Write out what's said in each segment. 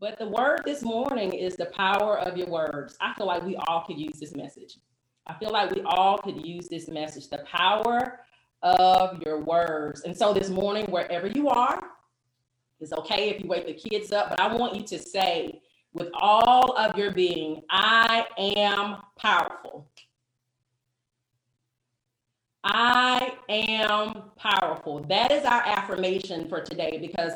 But the word this morning is the power of your words. I feel like we all could use this message. I feel like we all could use this message, the power of your words. And so this morning, wherever you are, it's okay if you wake the kids up, but I want you to say with all of your being, I am powerful. I am powerful. That is our affirmation for today because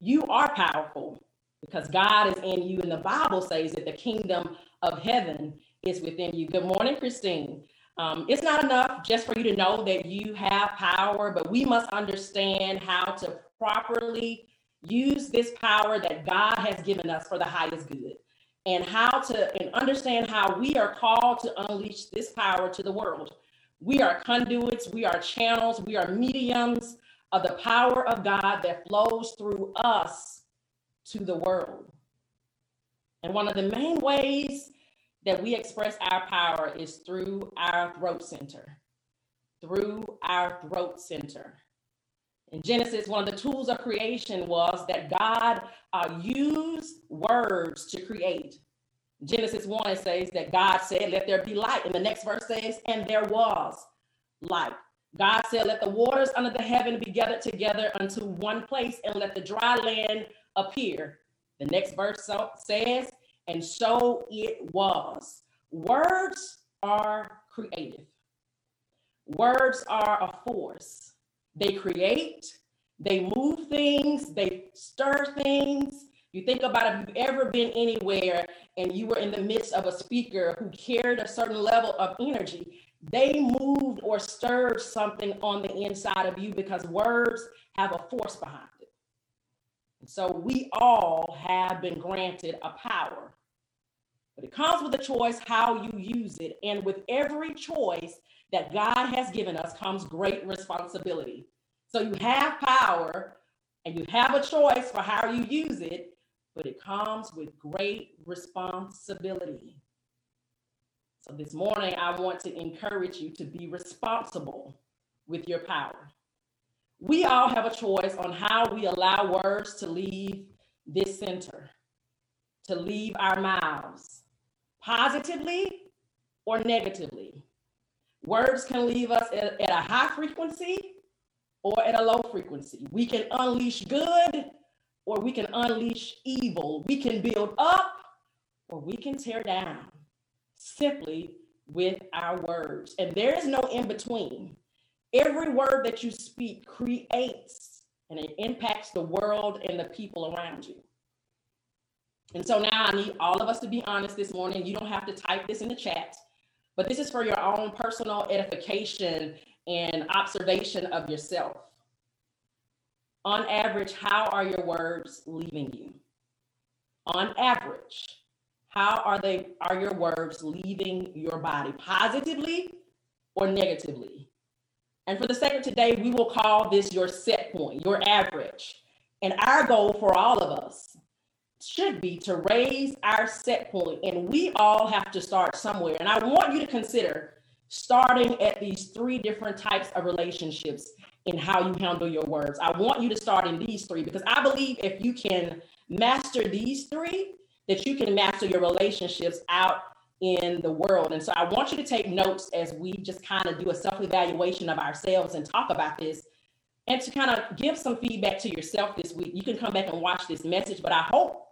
you are powerful because God is in you. And the Bible says that the kingdom of heaven is within you. Good morning, Christine. Um, it's not enough just for you to know that you have power, but we must understand how to properly use this power that God has given us for the highest good and how to and understand how we are called to unleash this power to the world. We are conduits, we are channels, we are mediums of the power of God that flows through us to the world. And one of the main ways that we express our power is through our throat center. Through our throat center. In Genesis, one of the tools of creation was that God uh, used words to create. Genesis 1 says that God said, Let there be light. And the next verse says, And there was light. God said, Let the waters under the heaven be gathered together unto one place, and let the dry land appear. The next verse so, says, And so it was. Words are creative, words are a force. They create, they move things, they stir things, you think about if you've ever been anywhere and you were in the midst of a speaker who carried a certain level of energy, they moved or stirred something on the inside of you because words have a force behind so we all have been granted a power, but it comes with a choice how you use it. And with every choice that God has given us comes great responsibility. So you have power and you have a choice for how you use it, but it comes with great responsibility. So this morning, I want to encourage you to be responsible with your power. We all have a choice on how we allow words to leave this center, to leave our mouths, positively or negatively. Words can leave us at, at a high frequency or at a low frequency. We can unleash good or we can unleash evil. We can build up or we can tear down simply with our words. And there is no in between. Every word that you speak creates and it impacts the world and the people around you. And so now I need all of us to be honest this morning. You don't have to type this in the chat, but this is for your own personal edification and observation of yourself on average, how are your words leaving you? On average, how are they are your words leaving your body positively or negatively? And for the sake of today, we will call this your set point, your average. And our goal for all of us should be to raise our set point, and we all have to start somewhere. And I want you to consider starting at these three different types of relationships in how you handle your words. I want you to start in these three because I believe if you can master these three, that you can master your relationships out in the world. And so I want you to take notes as we just kind of do a self evaluation of ourselves and talk about this and to kind of give some feedback to yourself this week. You can come back and watch this message, but I hope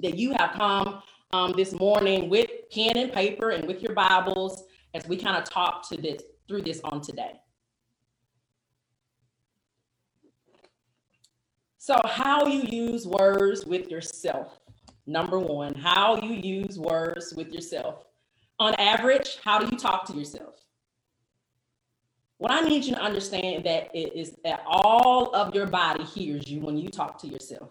that you have come um, this morning with pen and paper and with your Bibles as we kind of talk to this through this on today. So, how you use words with yourself. Number one, how you use words with yourself. On average, how do you talk to yourself? What I need you to understand that it is that all of your body hears you when you talk to yourself.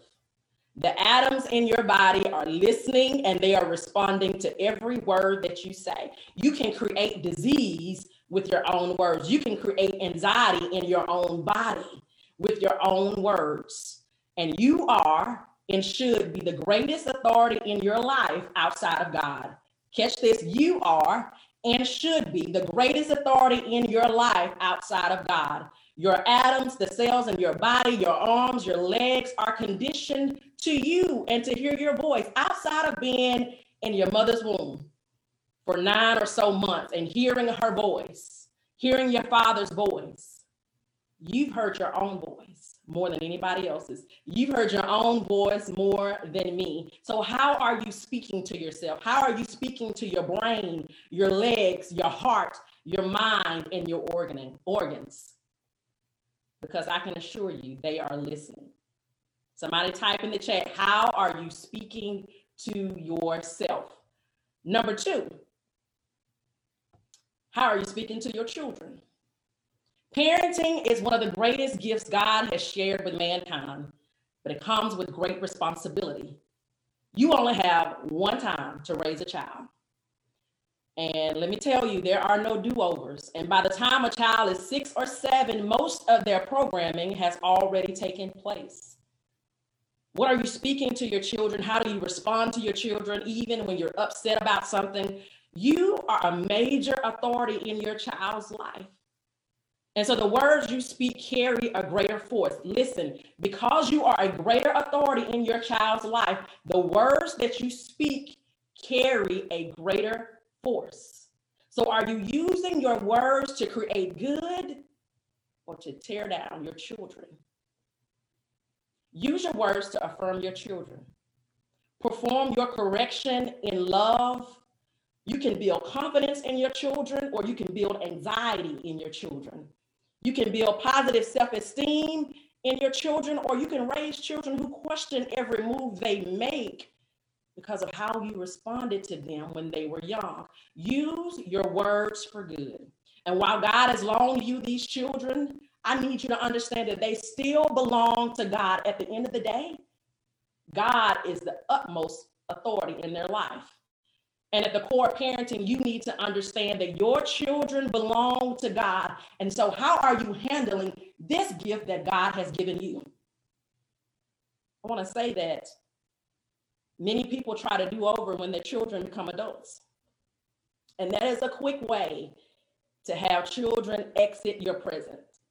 The atoms in your body are listening and they are responding to every word that you say. You can create disease with your own words. You can create anxiety in your own body with your own words and you are and should be the greatest authority in your life outside of God. Catch this you are and should be the greatest authority in your life outside of God. Your atoms, the cells in your body, your arms, your legs are conditioned to you and to hear your voice outside of being in your mother's womb for nine or so months and hearing her voice, hearing your father's voice. You've heard your own voice more than anybody else's. You've heard your own voice more than me. So, how are you speaking to yourself? How are you speaking to your brain, your legs, your heart, your mind, and your organ, organs? because I can assure you they are listening. Somebody type in the chat, how are you speaking to yourself? Number two, how are you speaking to your children? Parenting is one of the greatest gifts God has shared with mankind, but it comes with great responsibility. You only have one time to raise a child. And let me tell you, there are no do overs. And by the time a child is six or seven, most of their programming has already taken place. What are you speaking to your children? How do you respond to your children, even when you're upset about something? You are a major authority in your child's life. And so the words you speak carry a greater force. Listen, because you are a greater authority in your child's life, the words that you speak carry a greater force. So, are you using your words to create good or to tear down your children? Use your words to affirm your children. Perform your correction in love. You can build confidence in your children, or you can build anxiety in your children. You can build positive self esteem in your children, or you can raise children who question every move they make because of how you responded to them when they were young. Use your words for good. And while God has loaned you these children, I need you to understand that they still belong to God at the end of the day. God is the utmost authority in their life. And at the core of parenting, you need to understand that your children belong to God. And so, how are you handling this gift that God has given you? I want to say that Many people try to do over when their children become adults. And that is a quick way to have children exit your presence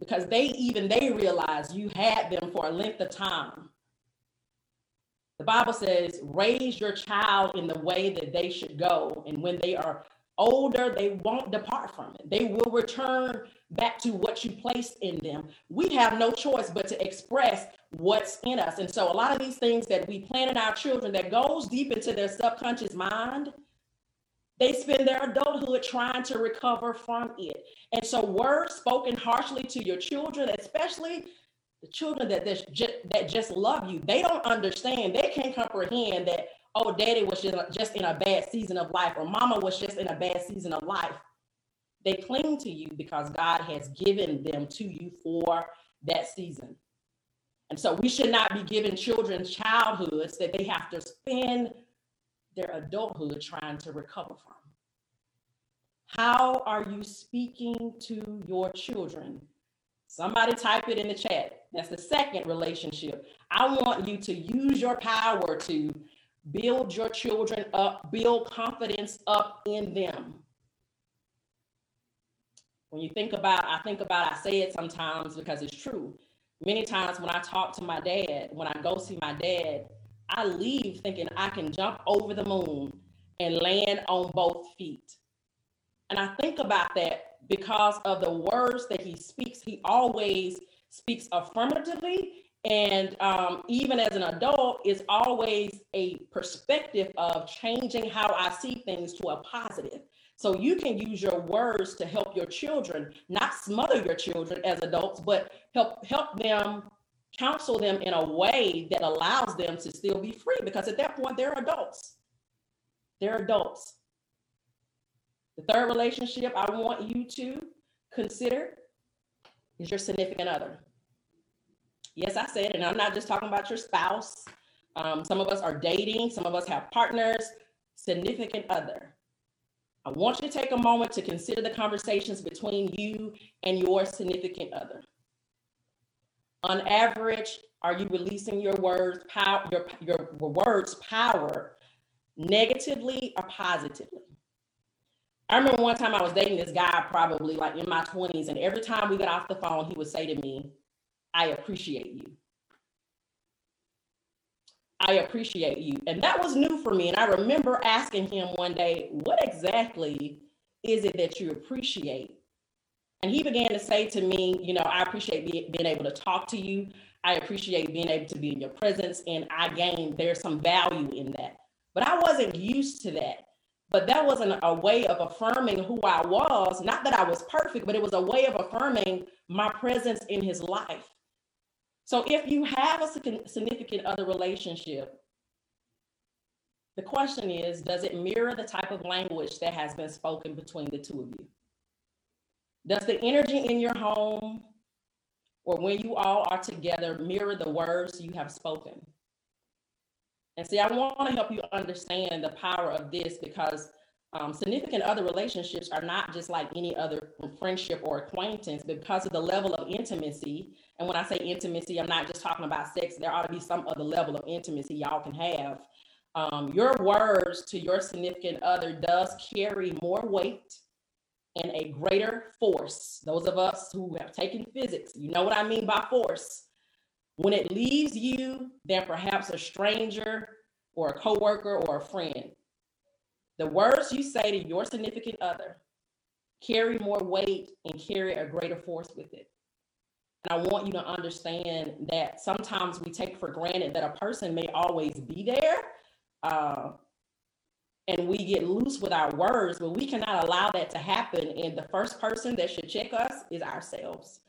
because they even they realize you had them for a length of time. The Bible says, raise your child in the way that they should go. And when they are older, they won't depart from it. They will return back to what you placed in them. We have no choice but to express what's in us. And so a lot of these things that we plant in our children that goes deep into their subconscious mind, they spend their adulthood trying to recover from it. And so words spoken harshly to your children, especially the children that just, that just love you, they don't understand. They can't comprehend that oh, daddy was just, just in a bad season of life, or mama was just in a bad season of life. They cling to you because God has given them to you for that season. And so we should not be giving children childhoods that they have to spend their adulthood trying to recover from. How are you speaking to your children? Somebody type it in the chat. That's the second relationship. I want you to use your power to build your children up, build confidence up in them. When you think about, I think about, I say it sometimes because it's true. Many times when I talk to my dad, when I go see my dad, I leave thinking I can jump over the moon and land on both feet. And I think about that because of the words that he speaks. He always speaks affirmatively. And um, even as an adult is always a perspective of changing how i see things to a positive. So you can use your words to help your children not smother your children as adults but help help them counsel them in a way that allows them to still be free. Because at that point they're adults. They're adults the third relationship i want you to consider is your significant other Yes, I said, and I'm not just talking about your spouse. Um, some of us are dating, some of us have partners, significant other. I want you to take a moment to consider the conversations between you and your significant other. On average, are you releasing your words power your, your words power negatively or positively? I remember one time I was dating this guy, probably like in my 20s, and every time we got off the phone, he would say to me, I appreciate you. I appreciate you. And that was new for me. And I remember asking him one day, What exactly is it that you appreciate? And he began to say to me, You know, I appreciate be, being able to talk to you. I appreciate being able to be in your presence. And I gained, there's some value in that. But I wasn't used to that. But that wasn't a way of affirming who I was. Not that I was perfect, but it was a way of affirming my presence in his life. So if you have a significant other relationship, the question is Does it mirror the type of language that has been spoken between the two of you? Does the energy in your home or when you all are together mirror the words you have spoken? And see, I want to help you understand the power of this because um, significant other relationships are not just like any other friendship or acquaintance because of the level of intimacy. And when I say intimacy, I'm not just talking about sex. There ought to be some other level of intimacy y'all can have. Um, your words to your significant other does carry more weight and a greater force. Those of us who have taken physics, you know what I mean by force. When it leaves you, than perhaps a stranger or a coworker or a friend. The words you say to your significant other carry more weight and carry a greater force with it. And I want you to understand that sometimes we take for granted that a person may always be there. Uh, and we get loose with our words, but we cannot allow that to happen. And the first person that should check us is ourselves.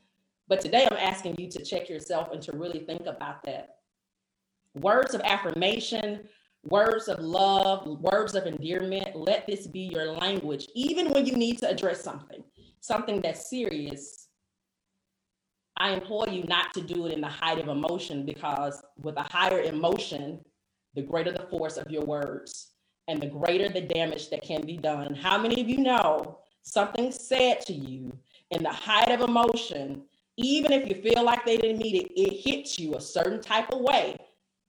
But today I'm asking you to check yourself and to really think about that. Words of affirmation, words of love, words of endearment. Let this be your language, even when you need to address something, something that's serious. I implore you not to do it in the height of emotion because with a higher emotion, the greater the force of your words and the greater the damage that can be done. How many of you know something said to you in the height of emotion, even if you feel like they didn't mean it, it hits you a certain type of way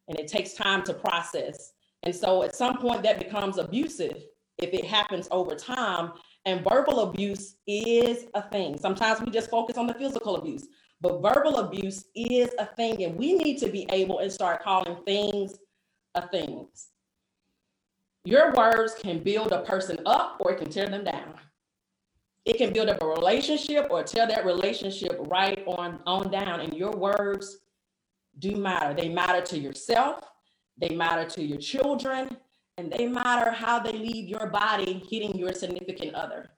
and it takes time to process. And so at some point that becomes abusive if it happens over time. And verbal abuse is a thing. Sometimes we just focus on the physical abuse, but verbal abuse is a thing. And we need to be able and start calling things a things. Your words can build a person up or it can tear them down. It can build up a relationship or tear that relationship right on, on down. And your words do matter. They matter to yourself, they matter to your children, and they matter how they leave your body hitting your significant other.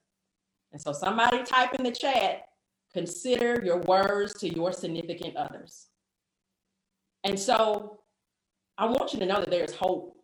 And so, somebody type in the chat, consider your words to your significant others. And so, I want you to know that there's hope.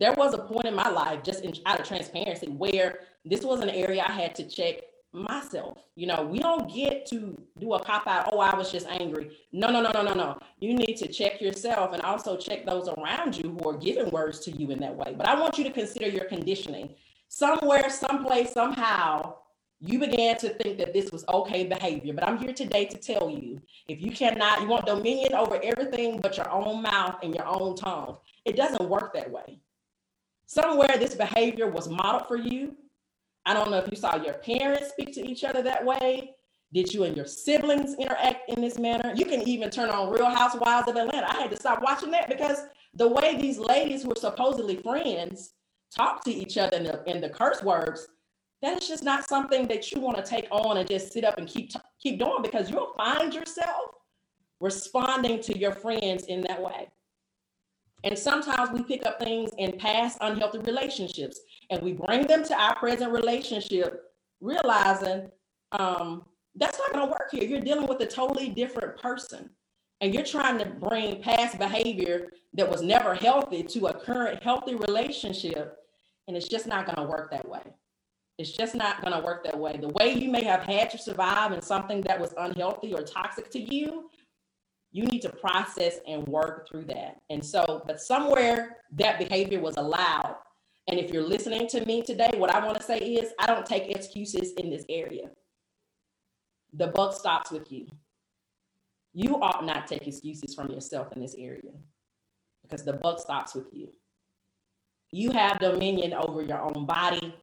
There was a point in my life, just in, out of transparency, where this was an area I had to check myself. You know, we don't get to do a cop out, oh, I was just angry. No, no, no, no, no, no. You need to check yourself and also check those around you who are giving words to you in that way. But I want you to consider your conditioning. Somewhere, someplace, somehow, you began to think that this was okay behavior. But I'm here today to tell you if you cannot, you want dominion over everything but your own mouth and your own tongue, it doesn't work that way. Somewhere this behavior was modeled for you I don't know if you saw your parents speak to each other that way. Did you and your siblings interact in this manner? You can even turn on Real Housewives of Atlanta. I had to stop watching that because the way these ladies who are supposedly friends talk to each other in the, the curse words, that's just not something that you want to take on and just sit up and keep keep doing because you'll find yourself responding to your friends in that way. And sometimes we pick up things in past unhealthy relationships and we bring them to our present relationship, realizing um, that's not going to work here. You're dealing with a totally different person. And you're trying to bring past behavior that was never healthy to a current healthy relationship. And it's just not going to work that way. It's just not going to work that way. The way you may have had to survive in something that was unhealthy or toxic to you, you need to process and work through that. And so, but somewhere that behavior was allowed and if you're listening to me today, what I want to say is I don't take excuses in this area. The buck stops with you. You ought not take excuses from yourself in this area because the buck stops with you. You have dominion over your own body.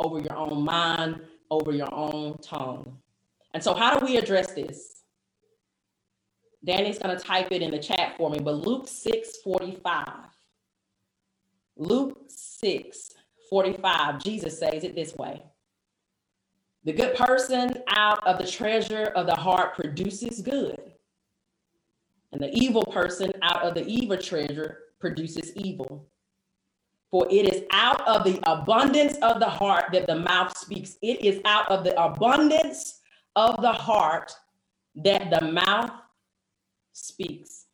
over your own mind, over your own tongue. And so, how do we address this? Danny's going to type it in the chat for me, but Luke 6 45. Luke 6 45, Jesus says it this way The good person out of the treasure of the heart produces good, and the evil person out of the evil treasure produces evil. For it is out of the abundance of the heart that the mouth speaks. It is out of the abundance of the heart that the mouth speaks.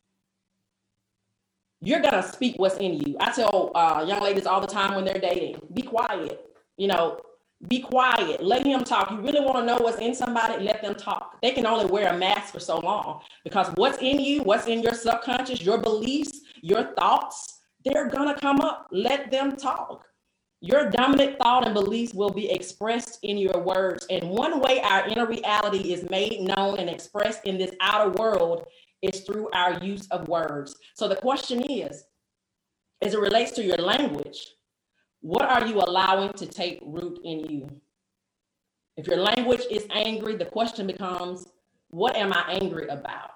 You're gonna speak what's in you. I tell uh, young ladies all the time when they're dating, be quiet. You know, be quiet. Let him talk. You really want to know what's in somebody? Let them talk. They can only wear a mask for so long because what's in you, what's in your subconscious, your beliefs, your thoughts, they're to come up. Let them talk. Your dominant thought and beliefs will be expressed in your words. And one way our inner reality is made known and expressed in this outer world is through our use of words. So the question is, as it relates to your language, what are you allowing to take root in you? If your language is angry, the question becomes, what am I angry about?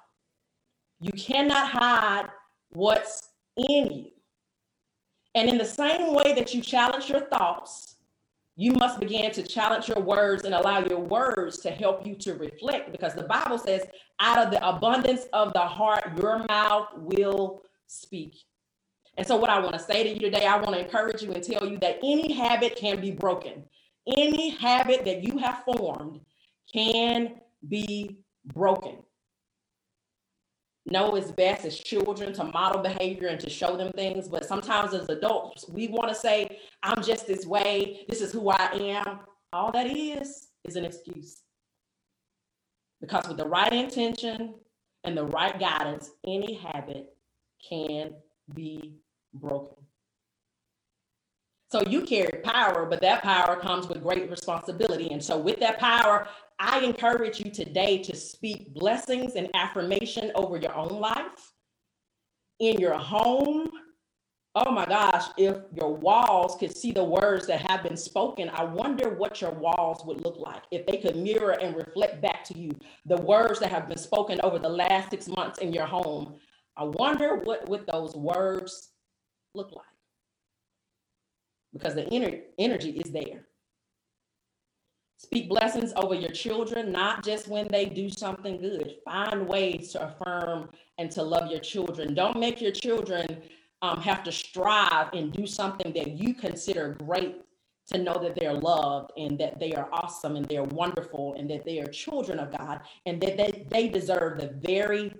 You cannot hide what's in you. And in the same way that you challenge your thoughts, you must begin to challenge your words and allow your words to help you to reflect because the Bible says, out of the abundance of the heart, your mouth will speak. And so, what I want to say to you today, I want to encourage you and tell you that any habit can be broken. Any habit that you have formed can be broken know it's best as children to model behavior and to show them things. But sometimes as adults, we want to say, I'm just this way. This is who I am. All that is is an excuse. Because with the right intention and the right guidance, any habit can be broken. So you carry power, but that power comes with great responsibility. And so, with that power, I encourage you today to speak blessings and affirmation over your own life, in your home. Oh my gosh, if your walls could see the words that have been spoken, I wonder what your walls would look like if they could mirror and reflect back to you the words that have been spoken over the last six months in your home. I wonder what would those words look like because the ener- energy is there. Speak blessings over your children, not just when they do something good. Find ways to affirm and to love your children. Don't make your children um, have to strive and do something that you consider great to know that they're loved and that they are awesome and they're wonderful and that they are children of God and that they, they deserve the very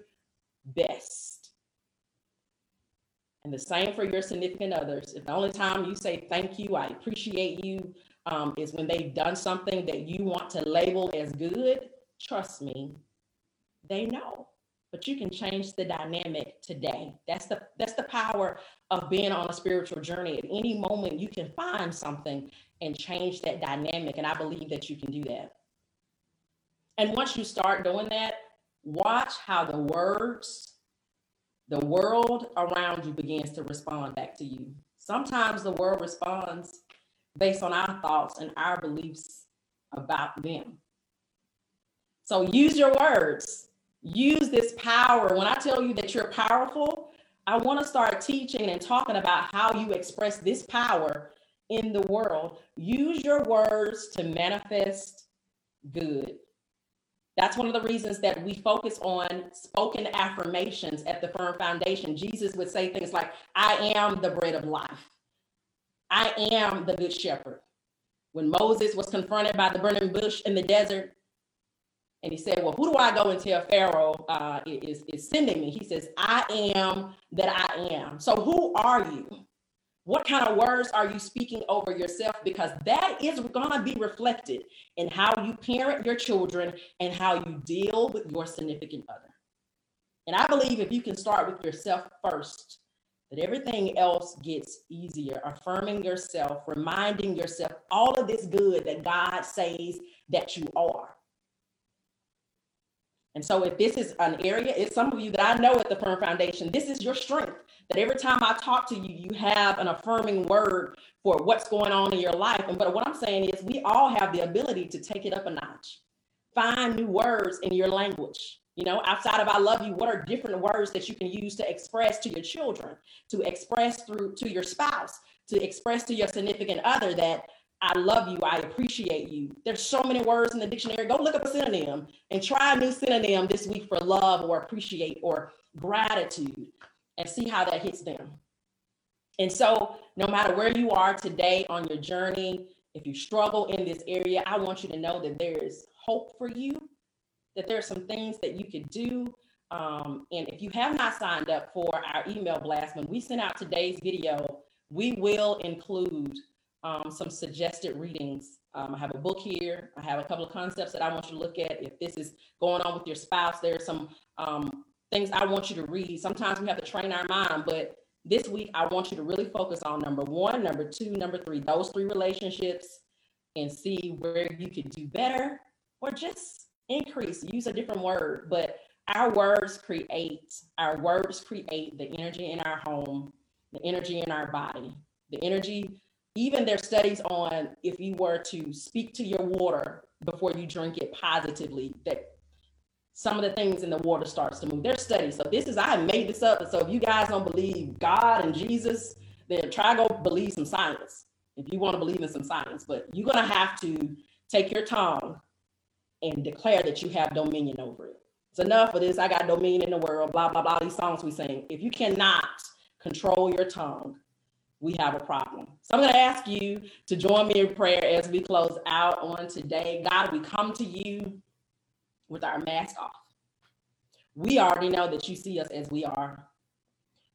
best. And the same for your significant others. If the only time you say thank you, I appreciate you, um, is when they've done something that you want to label as good, trust me, they know. But you can change the dynamic today. That's the that's the power of being on a spiritual journey. At any moment, you can find something and change that dynamic. And I believe that you can do that. And once you start doing that, watch how the words, the world around you begins to respond back to you. Sometimes the world responds based on our thoughts and our beliefs about them. So use your words. Use this power. When I tell you that you're powerful, I want to start teaching and talking about how you express this power in the world. Use your words to manifest good. That's one of the reasons that we focus on spoken affirmations at the Firm Foundation. Jesus would say things like, I am the bread of life. I am the good shepherd. When Moses was confronted by the burning bush in the desert, and he said, Well, who do I go and tell Pharaoh uh, is, is sending me? He says, I am that I am. So, who are you? What kind of words are you speaking over yourself? Because that is going to be reflected in how you parent your children and how you deal with your significant other. And I believe if you can start with yourself first, that everything else gets easier. Affirming yourself, reminding yourself all of this good that God says that you are. And so, if this is an area, it's some of you that I know at the Firm Foundation, this is your strength. That every time I talk to you, you have an affirming word for what's going on in your life. And but what I'm saying is, we all have the ability to take it up a notch. Find new words in your language. You know, outside of I love you, what are different words that you can use to express to your children, to express through to your spouse, to express to your significant other that I love you, I appreciate you. There's so many words in the dictionary. Go look up a synonym and try a new synonym this week for love or appreciate or gratitude and see how that hits them. And so, no matter where you are today on your journey, if you struggle in this area, I want you to know that there is hope for you, that there are some things that you could do. Um, and if you have not signed up for our email blast, when we send out today's video, we will include um, some suggested readings. Um, I have a book here. I have a couple of concepts that I want you to look at. If this is going on with your spouse, there's some um, things I want you to read. Sometimes we have to train our mind, but this week I want you to really focus on number one, number two, number three, those three relationships, and see where you could do better or just increase. Use a different word, but our words create our words create the energy in our home, the energy in our body, the energy even their studies on if you were to speak to your water before you drink it positively, that some of the things in the water starts to move. There's studies. So this is I made this up. So if you guys don't believe God and Jesus, then try to go believe some science. If you want to believe in some science, but you're gonna have to take your tongue and declare that you have dominion over it. It's enough of this. I got dominion in the world. Blah blah blah. These songs we sing. If you cannot control your tongue, we have a problem. So I'm going to ask you to join me in prayer as we close out on today. God, we come to you with our mask off. We already know that you see us as we are.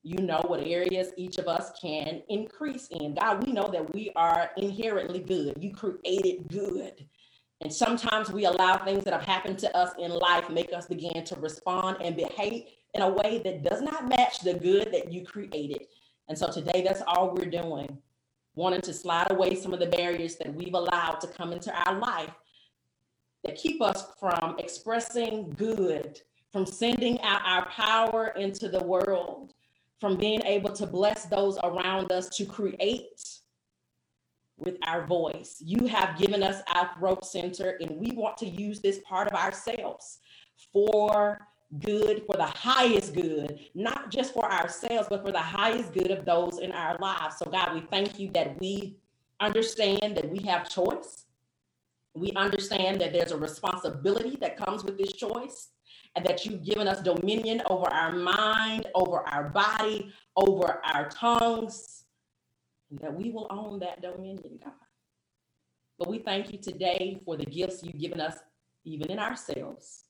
You know what areas each of us can increase in. God, we know that we are inherently good. You created good. And sometimes we allow things that have happened to us in life make us begin to respond and behave in a way that does not match the good that you created. And so today, that's all we're doing, wanting to slide away some of the barriers that we've allowed to come into our life that keep us from expressing good, from sending out our power into the world, from being able to bless those around us to create with our voice. You have given us our throat center, and we want to use this part of ourselves for good for the highest good, not just for ourselves, but for the highest good of those in our lives. So, God, we thank you that we understand that we have choice. We understand that there's a responsibility that comes with this choice, and that you've given us dominion over our mind, over our body, over our tongues, and that we will own that dominion, God. But we thank you today for the gifts you've given us, even in ourselves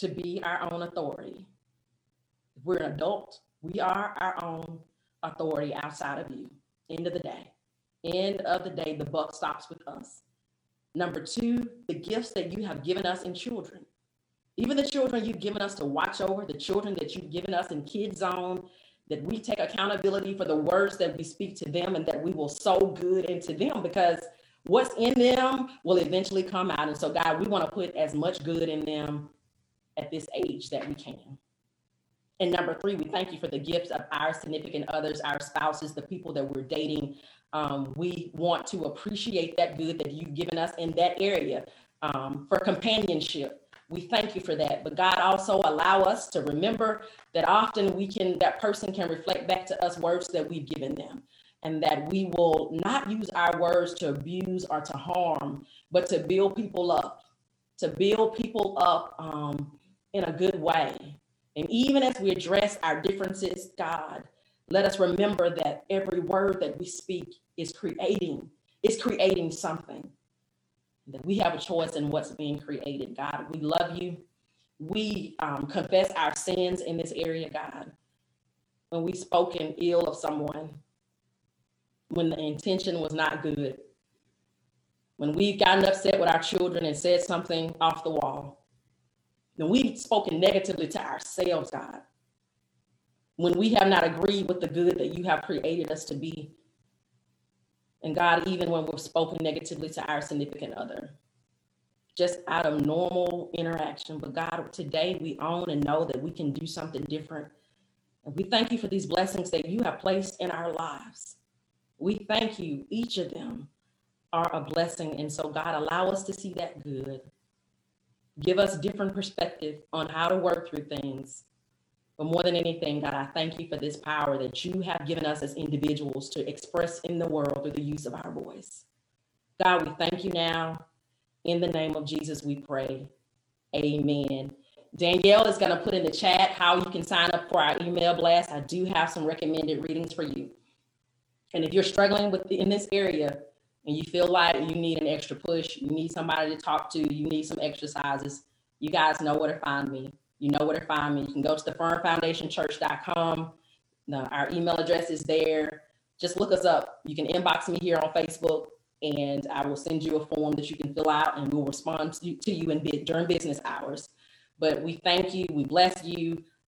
to be our own authority. If we're an adult, we are our own authority outside of you. End of the day. End of the day, the buck stops with us. Number two, the gifts that you have given us in children. Even the children you've given us to watch over, the children that you've given us in Kids Zone, that we take accountability for the words that we speak to them and that we will sow good into them because what's in them will eventually come out. And so, God, we want to put as much good in them at this age that we can. And number three, we thank you for the gifts of our significant others, our spouses, the people that we're dating. Um, we want to appreciate that good that you've given us in that area um, for companionship. We thank you for that. But God also allow us to remember that often we can, that person can reflect back to us words that we've given them. And that we will not use our words to abuse or to harm, but to build people up, to build people up um, in a good way. And even as we address our differences, God, let us remember that every word that we speak is creating, is creating something. That we have a choice in what's being created, God. We love you. We um, confess our sins in this area, God. When we've spoken ill of someone, when the intention was not good, when we've gotten upset with our children and said something off the wall, then we've spoken negatively to ourselves, God. When we have not agreed with the good that you have created us to be. And God, even when we've spoken negatively to our significant other, just out of normal interaction. But God, today we own and know that we can do something different. And we thank you for these blessings that you have placed in our lives. We thank you, each of them are a blessing. And so, God, allow us to see that good. Give us different perspective on how to work through things. But more than anything, God, I thank you for this power that you have given us as individuals to express in the world through the use of our voice. God, we thank you now. In the name of Jesus, we pray. Amen. Danielle is going to put in the chat how you can sign up for our email blast. I do have some recommended readings for you. And if you're struggling with in this area, and you feel like you need an extra push, you need somebody to talk to, you need some exercises, you guys know where to find me. You know where to find me. You can go to thefirmfoundationchurch.com. our email address is there. Just look us up. You can inbox me here on Facebook, and I will send you a form that you can fill out, and we'll respond to you, to you in, during business hours. But we thank you. We bless you.